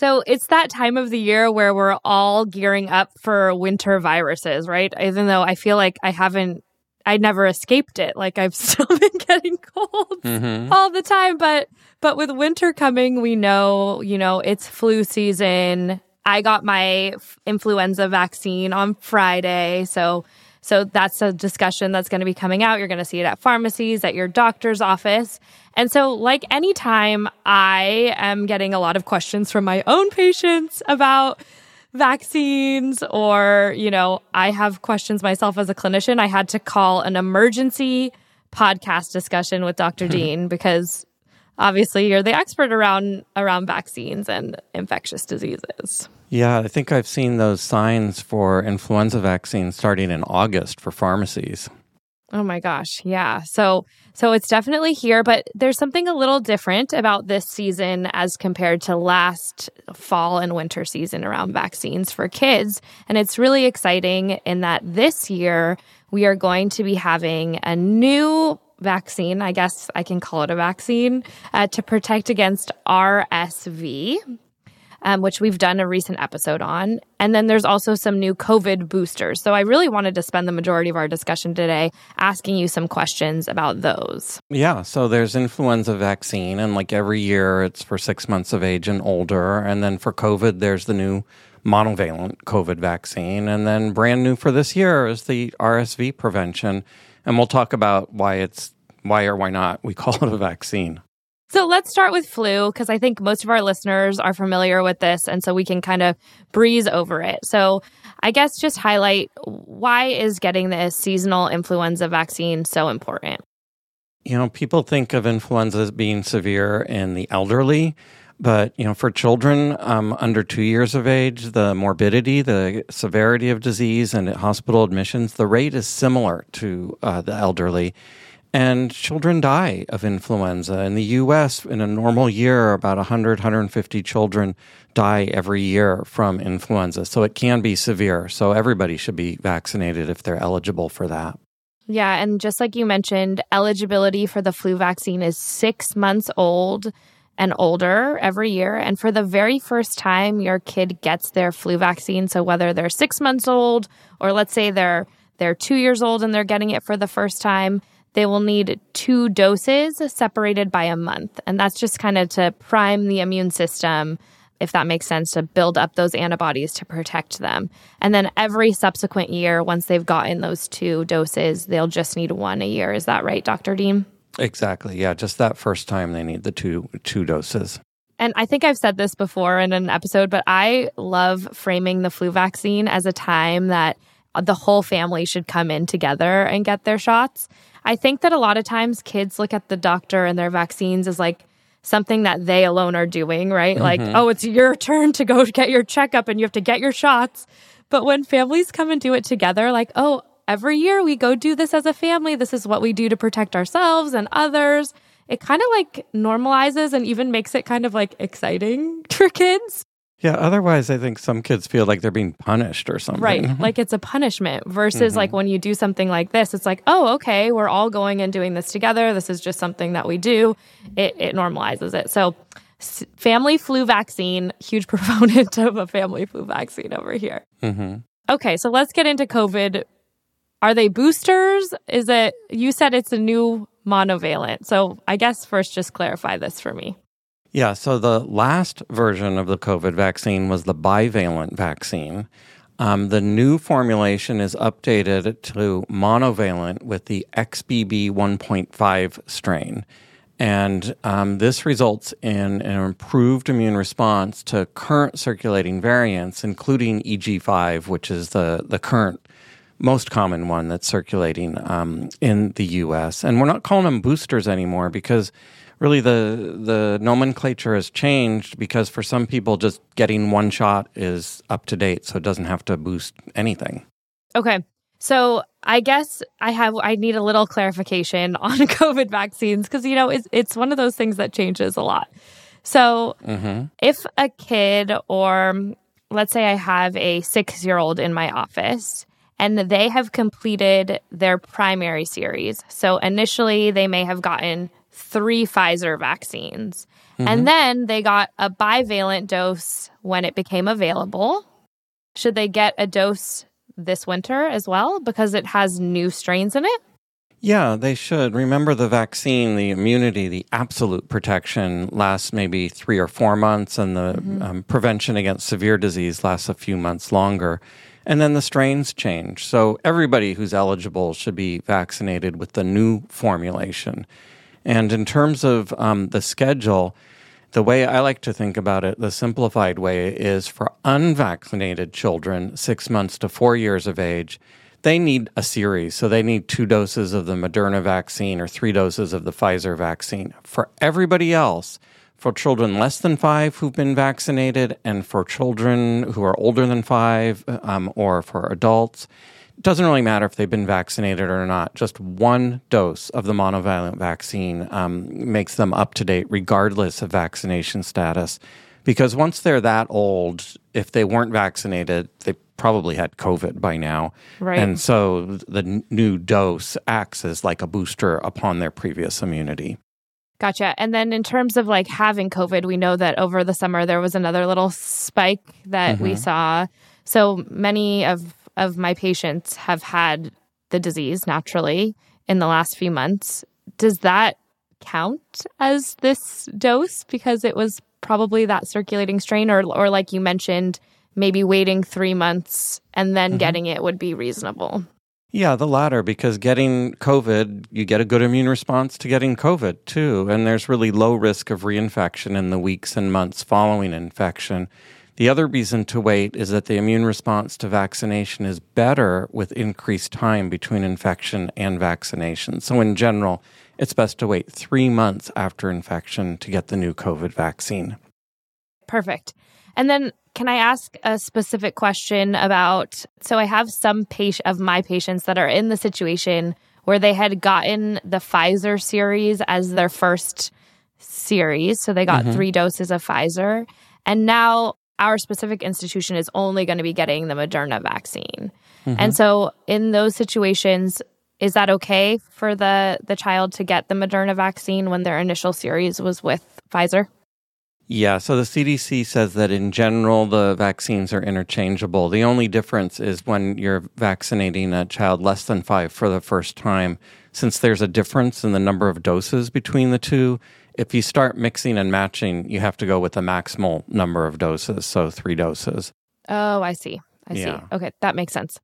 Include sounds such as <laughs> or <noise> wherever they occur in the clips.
So it's that time of the year where we're all gearing up for winter viruses, right? Even though I feel like I haven't, I never escaped it. Like I've <laughs> still been getting colds mm-hmm. all the time. But, but with winter coming, we know, you know, it's flu season. I got my influenza vaccine on Friday. So so that's a discussion that's going to be coming out. You're going to see it at pharmacies, at your doctor's office. And so, like anytime I am getting a lot of questions from my own patients about vaccines, or, you know, I have questions myself as a clinician, I had to call an emergency podcast discussion with Dr. Mm-hmm. Dean because obviously you're the expert around around vaccines and infectious diseases. Yeah, I think I've seen those signs for influenza vaccines starting in August for pharmacies. Oh my gosh. Yeah. So so it's definitely here, but there's something a little different about this season as compared to last fall and winter season around vaccines for kids. And it's really exciting in that this year we are going to be having a new vaccine, I guess I can call it a vaccine, uh, to protect against RSV um, which we've done a recent episode on. And then there's also some new COVID boosters. So I really wanted to spend the majority of our discussion today asking you some questions about those. Yeah. So there's influenza vaccine, and like every year, it's for six months of age and older. And then for COVID, there's the new monovalent COVID vaccine. And then brand new for this year is the RSV prevention. And we'll talk about why it's why or why not we <laughs> call it a vaccine. So let's start with flu because I think most of our listeners are familiar with this. And so we can kind of breeze over it. So I guess just highlight why is getting the seasonal influenza vaccine so important? You know, people think of influenza as being severe in the elderly. But you know, for children um, under two years of age, the morbidity, the severity of disease, and hospital admissions, the rate is similar to uh, the elderly. And children die of influenza. In the US, in a normal year, about 100, 150 children die every year from influenza. So it can be severe. So everybody should be vaccinated if they're eligible for that. Yeah. And just like you mentioned, eligibility for the flu vaccine is six months old and older every year. And for the very first time your kid gets their flu vaccine, so whether they're six months old or let's say they're they're two years old and they're getting it for the first time, they will need two doses separated by a month. And that's just kind of to prime the immune system, if that makes sense, to build up those antibodies to protect them. And then every subsequent year, once they've gotten those two doses, they'll just need one a year. Is that right, Dr. Dean? Exactly. Yeah, just that first time they need the two two doses. And I think I've said this before in an episode, but I love framing the flu vaccine as a time that the whole family should come in together and get their shots. I think that a lot of times kids look at the doctor and their vaccines as like something that they alone are doing, right? Mm-hmm. Like, oh, it's your turn to go get your checkup and you have to get your shots. But when families come and do it together, like, oh, every year we go do this as a family. This is what we do to protect ourselves and others. It kind of like normalizes and even makes it kind of like exciting <laughs> for kids. Yeah, otherwise, I think some kids feel like they're being punished or something. Right. <laughs> Like it's a punishment versus mm-hmm. like when you do something like this, it's like, oh, okay, we're all going and doing this together. This is just something that we do. It, it normalizes it. So, family flu vaccine, huge <laughs> proponent of a family flu vaccine over here. Mm-hmm. Okay, so let's get into COVID. Are they boosters? Is it, you said it's a new monovalent. So, I guess first just clarify this for me. Yeah, so the last version of the COVID vaccine was the bivalent vaccine. Um, the new formulation is updated to monovalent with the XBB 1.5 strain. And um, this results in an improved immune response to current circulating variants, including EG5, which is the, the current most common one that's circulating um, in the US. And we're not calling them boosters anymore because really the the nomenclature has changed because for some people just getting one shot is up to date so it doesn't have to boost anything okay So I guess I have I need a little clarification <laughs> on <laughs> COVID vaccines because you know it's it's one of those things that changes a lot. So mm-hmm. if a kid or let's say I have a six year old in my office and they have completed their primary series. So initially they may have gotten three Pfizer vaccines. Mm-hmm. And then they got a bivalent dose when it became available. Should they get a dose this winter as well because it has new strains in it? Yeah, they should. Remember the vaccine, the immunity, the absolute protection lasts maybe three or four months, and the mm-hmm. um, prevention against severe disease lasts a few months longer. And then the strains change. So everybody who's eligible should be vaccinated with the new formulation. And in terms of um, the schedule, the way I like to think about it, the simplified way, is for unvaccinated children, six months to four years of age, they need a series. So they need two doses of the Moderna vaccine or three doses of the Pfizer vaccine. For everybody else, for children less than five who've been vaccinated, and for children who are older than five, um, or for adults, it doesn't really matter if they've been vaccinated or not. Just one dose of the monovalent vaccine um, makes them up to date, regardless of vaccination status. Because once they're that old, if they weren't vaccinated, they probably had COVID by now. Right. And so the new dose acts as like a booster upon their previous immunity. Gotcha. And then in terms of like having COVID, we know that over the summer there was another little spike that mm-hmm. we saw. So many of of my patients have had the disease naturally in the last few months. Does that count as this dose because it was probably that circulating strain or or like you mentioned maybe waiting 3 months and then mm-hmm. getting it would be reasonable? Yeah, the latter, because getting COVID, you get a good immune response to getting COVID too. And there's really low risk of reinfection in the weeks and months following infection. The other reason to wait is that the immune response to vaccination is better with increased time between infection and vaccination. So, in general, it's best to wait three months after infection to get the new COVID vaccine. Perfect. And then, can I ask a specific question about? So, I have some patient of my patients that are in the situation where they had gotten the Pfizer series as their first series. So, they got mm-hmm. three doses of Pfizer. And now our specific institution is only going to be getting the Moderna vaccine. Mm-hmm. And so in those situations, is that okay for the the child to get the Moderna vaccine when their initial series was with Pfizer? Yeah, so the CDC says that in general the vaccines are interchangeable. The only difference is when you're vaccinating a child less than 5 for the first time, since there's a difference in the number of doses between the two, if you start mixing and matching, you have to go with the maximal number of doses, so three doses. Oh, I see. I yeah. see. Okay, that makes sense.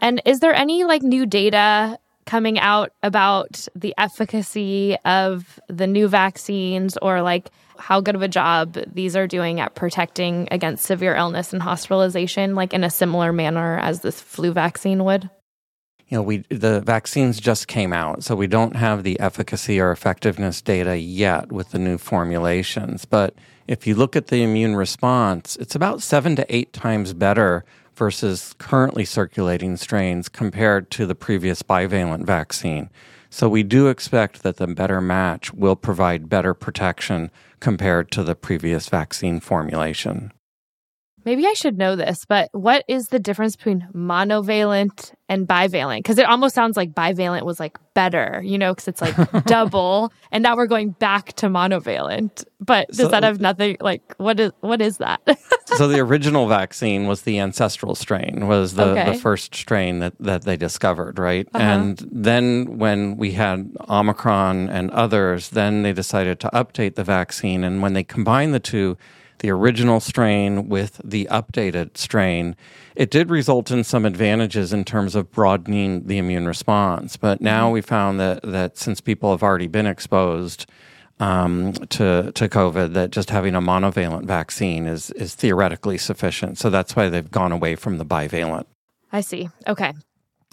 And is there any like new data coming out about the efficacy of the new vaccines or like how good of a job these are doing at protecting against severe illness and hospitalization, like in a similar manner as this flu vaccine would? you know, we the vaccines just came out, so we don't have the efficacy or effectiveness data yet with the new formulations. But if you look at the immune response, it's about seven to eight times better versus currently circulating strains compared to the previous bivalent vaccine. So we do expect that the better match will provide better protection compared to the previous vaccine formulation. Maybe I should know this, but what is the difference between monovalent and bivalent? Because it almost sounds like bivalent was like better, you know, because it's like <laughs> double, and now we're going back to monovalent. But does so, that have nothing? Like, what is what is that? <laughs> so the <laughs> original vaccine was the ancestral strain, was the, okay. the first strain that that they discovered, right? Uh-huh. And then when we had Omicron and others, then they decided to update the vaccine, and when they combined the two the original strain with the updated strain, it did result in some advantages in terms of broadening the immune response. But now mm-hmm. we found that, that since people have already been exposed um, to, to COVID, that just having a monovalent vaccine is, is theoretically sufficient. So that's why they've gone away from the bivalent. I see. Okay.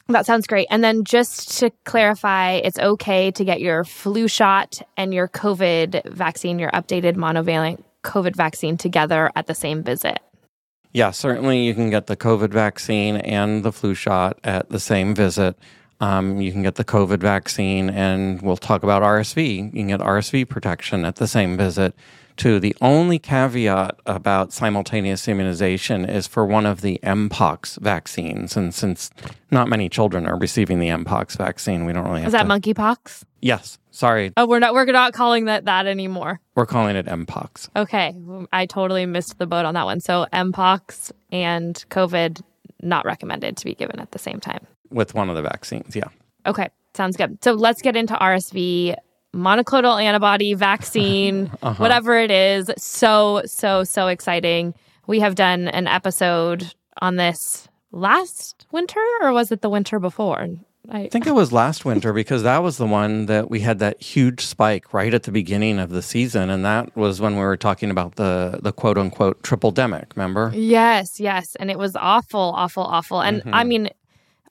That sounds great. And then just to clarify, it's okay to get your flu shot and your COVID vaccine, your updated monovalent COVID vaccine together at the same visit. Yeah, certainly you can get the COVID vaccine and the flu shot at the same visit. Um, you can get the COVID vaccine, and we'll talk about RSV. You can get RSV protection at the same visit. Too. The only caveat about simultaneous immunization is for one of the Mpox vaccines, and since not many children are receiving the Mpox vaccine, we don't really have. Is that to... monkeypox? Yes. Sorry. Oh, we're not. We're not calling that that anymore. We're calling it Mpox. Okay, I totally missed the boat on that one. So Mpox and COVID not recommended to be given at the same time with one of the vaccines. Yeah. Okay, sounds good. So let's get into RSV monoclonal antibody vaccine, <laughs> uh-huh. whatever it is. So, so, so exciting. We have done an episode on this last winter, or was it the winter before? I, think it was last winter because that was the one that we had that huge spike right at the beginning of the season, and that was when we were talking about the the quote unquote tripledemic. Remember? Yes, yes, and it was awful, awful, awful. And mm-hmm. I mean,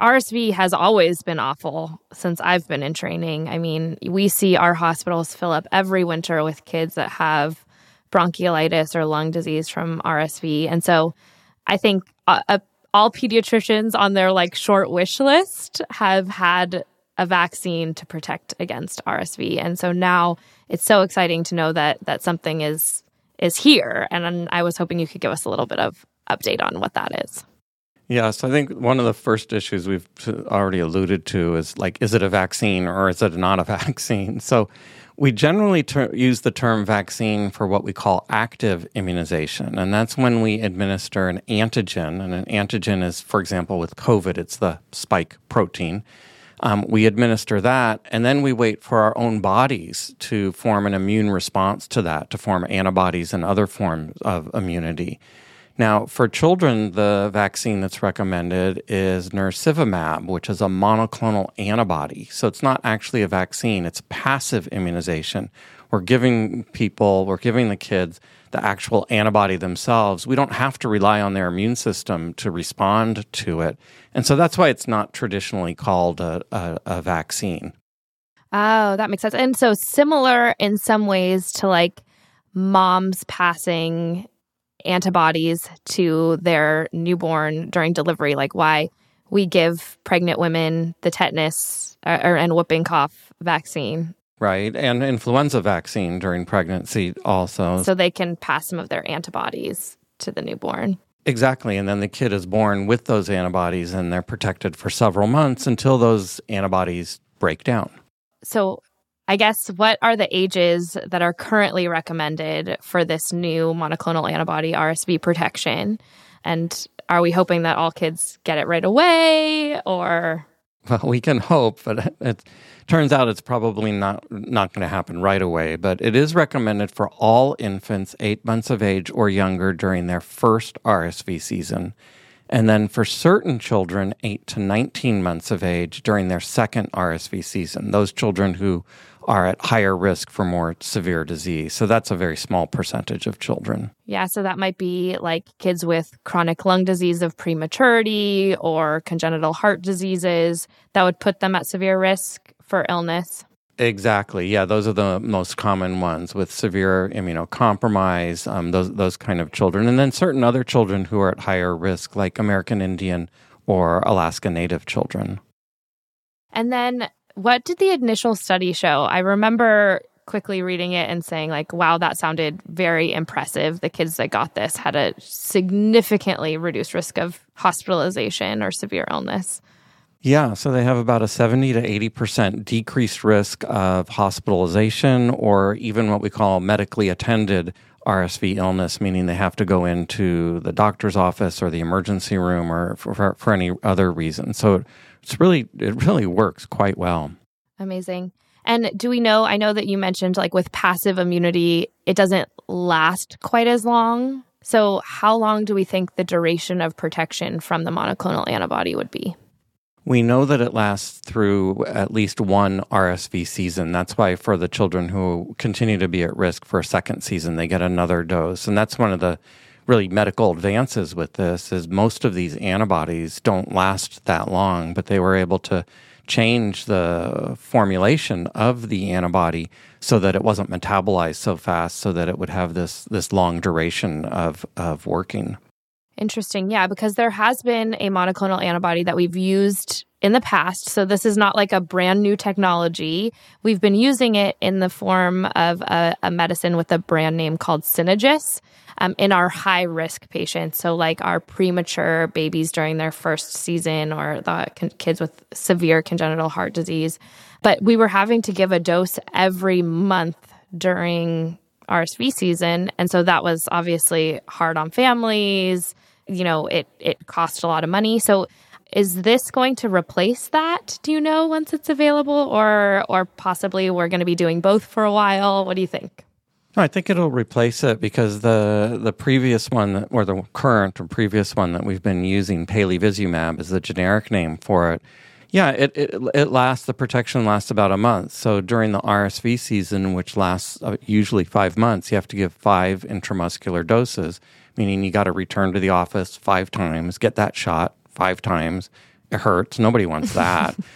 RSV has always been awful since I've been in training. I mean, we see our hospitals fill up every winter with kids that have bronchiolitis or lung disease from RSV. And so I think uh, uh, all pediatricians on their like short wish list have had a vaccine to protect against RSV. And so now it's so exciting to know that that something is is here and I was hoping you could give us a little bit of update on what that is. Yes, I think one of the first issues we've already alluded to is like, is it a vaccine or is it not a <laughs> vaccine? So we generally ter- use the term vaccine for what we call active immunization. And that's when we administer an antigen. And an antigen is, for example, with COVID, it's the spike protein. Um, we administer that, and then we wait for our own bodies to form an immune response to that, to form antibodies and other forms of immunity. Now, for children, the vaccine that's recommended is nirsevimab, which is a monoclonal antibody. So it's not actually a vaccine, it's passive immunization. We're giving people, we're giving the kids the actual antibody themselves. We don't have to rely on their immune system to respond to it. And so that's why it's not traditionally called a, a, a vaccine. Oh, that makes sense. And so similar in some ways to like moms passing antibodies to their newborn during delivery, like why we give pregnant women the tetanus uh, or, and whooping cough vaccine. Right. And influenza vaccine during pregnancy also. So they can pass some of their antibodies to the newborn. Exactly. And then the kid is born with those antibodies and they're protected for several months until those antibodies break down. So I guess what are the ages that are currently recommended for this new monoclonal antibody RSV protection? And are we hoping that all kids get it right away or well, we can hope, but it turns out it's probably not not going to happen right away. But it is recommended for all infants eight months of age or younger during their first RSV season, and then for certain children eight to nineteen months of age during their second RSV season. Those children who are at higher risk for more severe disease. So that's a very small percentage of children. Yeah, so that might be like kids with chronic lung disease of prematurity or congenital heart diseases that would put them at severe risk for illness. Exactly. Yeah, those are the most common ones with severe immunocompromise, um, those those kind of children, and then certain other children who are at higher risk, like American Indian or Alaska Native children. And then what did the initial study show? I remember quickly reading it and saying like wow that sounded very impressive the kids that got this had a significantly reduced risk of hospitalization or severe illness yeah so they have about a 70 to 80% decreased risk of hospitalization or even what we call medically attended RSV illness, meaning they have to go into the doctor's office or the emergency room or for, for, any other reason. So it's really it really works quite well. Amazing. And do we know? I know that you mentioned like with passive immunity, it doesn't last quite as long. So, how long do we think the duration of protection from the monoclonal antibody would be? We know that it lasts through at least one RSV season. That's why, for the children who continue to be at risk for a second season, they get another dose. And that's one of the really medical advances with this is most of these antibodies don't last that long, but they were able to change the formulation of the antibody so that it wasn't metabolized so fast so that it would have this this long duration of of working. Interesting. Yeah, because there has been a monoclonal antibody that we've used in the past. So this is not like a brand new technology. We've been using it in the form of a, a medicine with a brand name called Synagis um, in our high risk patients. So, like our premature babies during their first season or the con- kids with severe congenital heart disease. But we were having to give a dose every month during RSV season. And so that was obviously hard on families. You know, it, it cost a lot of money. So, is this going to replace that? Do you know once it's available, or or possibly we're going to be doing both for a while? What do you think? I think it'll replace it because the the previous one that, or the current or previous one that we've been using, palivizumab, is the generic name for it. Yeah, it, it it lasts. The protection lasts about a month. So during the RSV season, which lasts uh, usually five months, you have to give five intramuscular doses, meaning you got to return to the office five times, get that shot five times. It hurts. Nobody wants that. <laughs>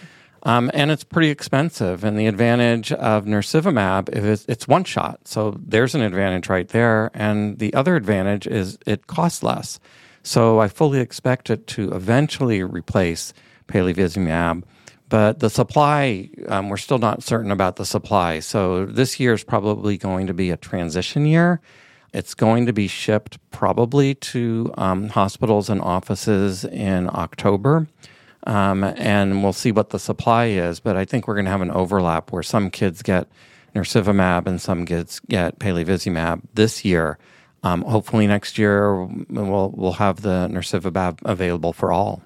Um, and it's pretty expensive. And the advantage of Nirsevimab is it's one shot. So there's an advantage right there. And the other advantage is it costs less. So I fully expect it to eventually replace Palivizumab. But the supply, um, we're still not certain about the supply. So this year is probably going to be a transition year. It's going to be shipped probably to um, hospitals and offices in October. Um, and we'll see what the supply is. But I think we're going to have an overlap where some kids get Nirsevimab and some kids get Palivizumab this year. Um, hopefully next year we'll we'll have the Nirsevimab available for all.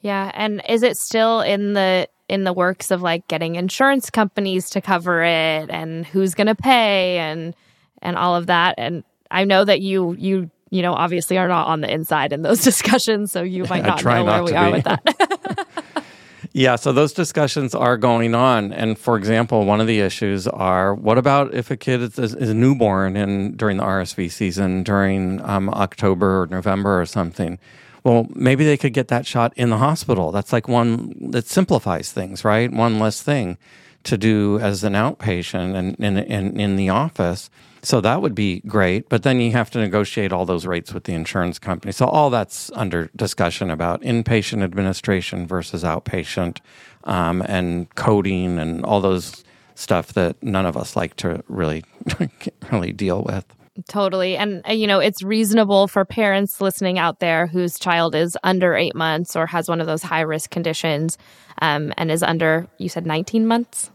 Yeah, and is it still in the in the works of like getting insurance companies to cover it and who's going to pay and and all of that? And I know that you you you know, obviously are not on the inside in those <laughs> discussions, so you might not know where we are with that. <laughs> <laughs> yeah, so those discussions are going on. And for example, one of the issues are what about if a kid is, is newborn and during the RSV season, during um, October or November or something? Well, maybe they could get that shot in the hospital. That's like one that simplifies things, right? One less thing to do as an outpatient and in, in, in the office. So that would be great. But then you have to negotiate all those rates with the insurance company. So all that's under discussion about inpatient administration versus outpatient um, and coding and all those stuff that none of us like to really, <laughs> really deal with. Totally. And, uh, you know, it's reasonable for parents listening out there whose child is under eight months or has one of those high risk conditions um, and is under, you said 19 months?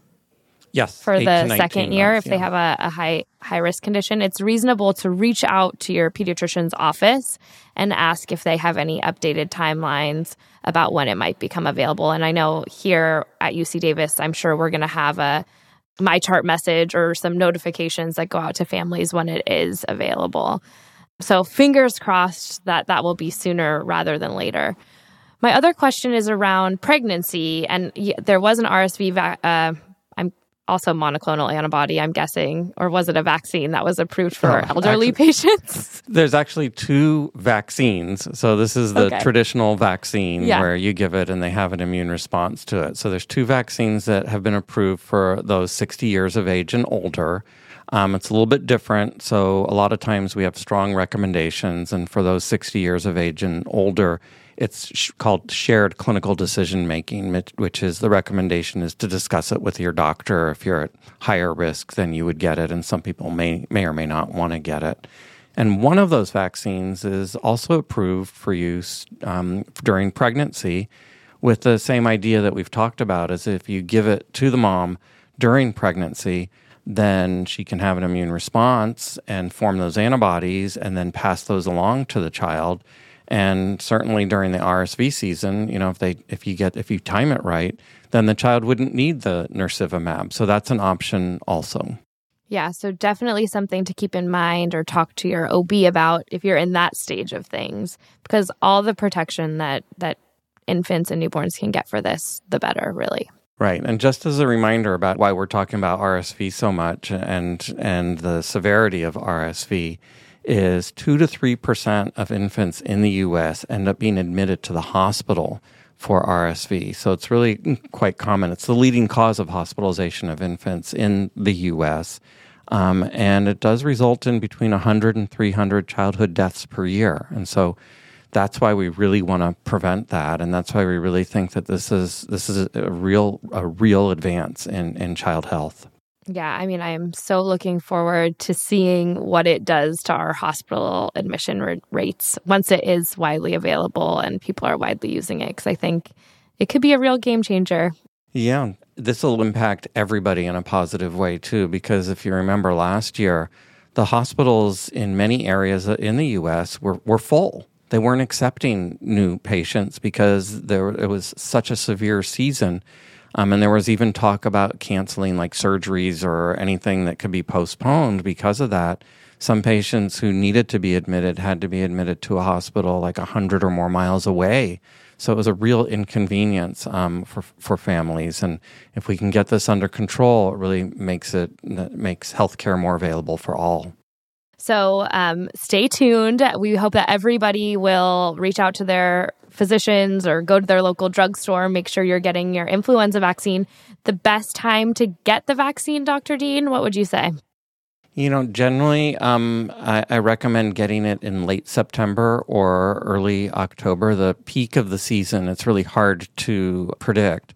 Yes, for the second year months, if yeah. they have a, a, high high risk condition. It's reasonable to reach out to your pediatrician's office and ask if they have any updated timelines about when it might become available. And I know here at UC Davis, I'm sure we're going to have a MyChart message or some notifications that go out to families when it is available. So fingers crossed that that will be sooner rather than later. My other question is around pregnancy, and there was an RSV va- uh, also monoclonal antibody, I'm guessing, or was it a vaccine that was approved for oh, elderly actually, patients? <laughs> There's actually two vaccines. So this is the okay. traditional vaccine yeah. where you give it and they have an immune response to it. So there's two vaccines that have been approved for those 60 years of age and older. Um, it's a little bit different. So a lot of times we have strong recommendations, and for those 60 years of age and older, it's sh- called shared clinical decision making, which is the recommendation is to discuss it with your doctor. If you're at higher risk, then you would get it, and some people may may or may not want to get it. And one of those vaccines is also approved for use um, during pregnancy, with the same idea that we've talked about. Is if you give it to the mom during pregnancy, then she can have an immune response and form those antibodies, and then pass those along to the child and certainly during the RSV season, you know, if they if you get if you time it right, then the child wouldn't need the Nirsevimab. So that's an option also. Yeah, so definitely something to keep in mind or talk to your OB about if you're in that stage of things because all the protection that that infants and newborns can get for this, the better, really. Right. And just as a reminder about why we're talking about RSV so much and and the severity of RSV, is 2 to 3% of infants in the US end up being admitted to the hospital for RSV. So it's really quite common. It's the leading cause of hospitalization of infants in the US. Um, and it does result in between 100 and 300 childhood deaths per year. And so that's why we really want to prevent that, and that's why we really think that this is this is a real a real advance in in child health. Yeah, I mean, I am so looking forward to seeing what it does to our hospital admission rates once it is widely available and people are widely using it, because I think it could be a real game changer. Yeah, this will impact everybody in a positive way too, because if you remember last year, the hospitals in many areas in the U.S. were, were full. They weren't accepting new patients because there it was such a severe season um, and there was even talk about canceling like surgeries or anything that could be postponed because of that. Some patients who needed to be admitted had to be admitted to a hospital like 100 or more miles away. So it was a real inconvenience um, for for families, and if we can get this under control, it really makes it makes healthcare more available for all. So um, stay tuned. We hope that everybody will reach out to their physicians or go to their local drugstore. Make sure you're getting your influenza vaccine. The best time to get the vaccine, Dr. Dean, what would you say? You know, generally, um, I, I, recommend getting it in late September or early October, the peak of the season. It's really hard to predict.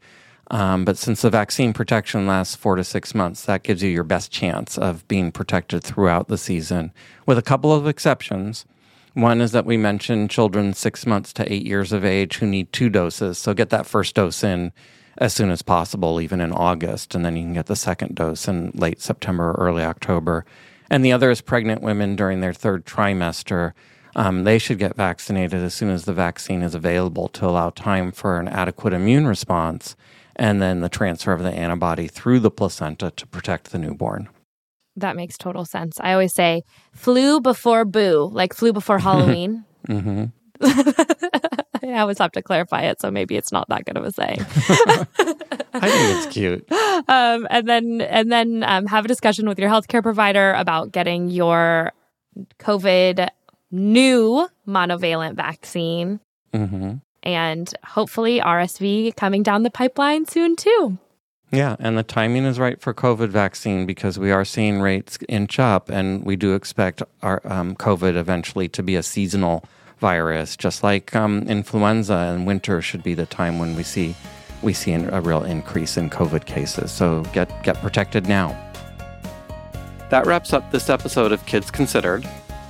Um, but since the vaccine protection lasts four to six months, that gives you your best chance of being protected throughout the season, with a couple of exceptions. One is that we mentioned children six months to eight years of age who need two doses. So get that first dose in as soon as possible, even in August, and then you can get the second dose in late September or early October. And the other is pregnant women during their third trimester. Um, they should get vaccinated as soon as the vaccine is available to allow time for an adequate immune response and then the transfer of the antibody through the placenta to protect the newborn. That makes total sense. I always say flu before boo, like flu before <laughs> Halloween. mm-hmm. <laughs> I always have to clarify it, so maybe it's not that good of a saying. <laughs> I think it's cute. Um, and then and then um, have a discussion with your healthcare provider about getting your COVID new monovalent vaccine. Mm-hmm. And hopefully RSV coming down the pipeline soon too. Yeah, and the timing is right for COVID vaccine because we are seeing rates inch up, and we do expect our um, COVID eventually to be a seasonal virus, just like um, influenza. And winter should be the time when we see we see a real increase in COVID cases. So get get protected now. That wraps up this episode of Kids Considered.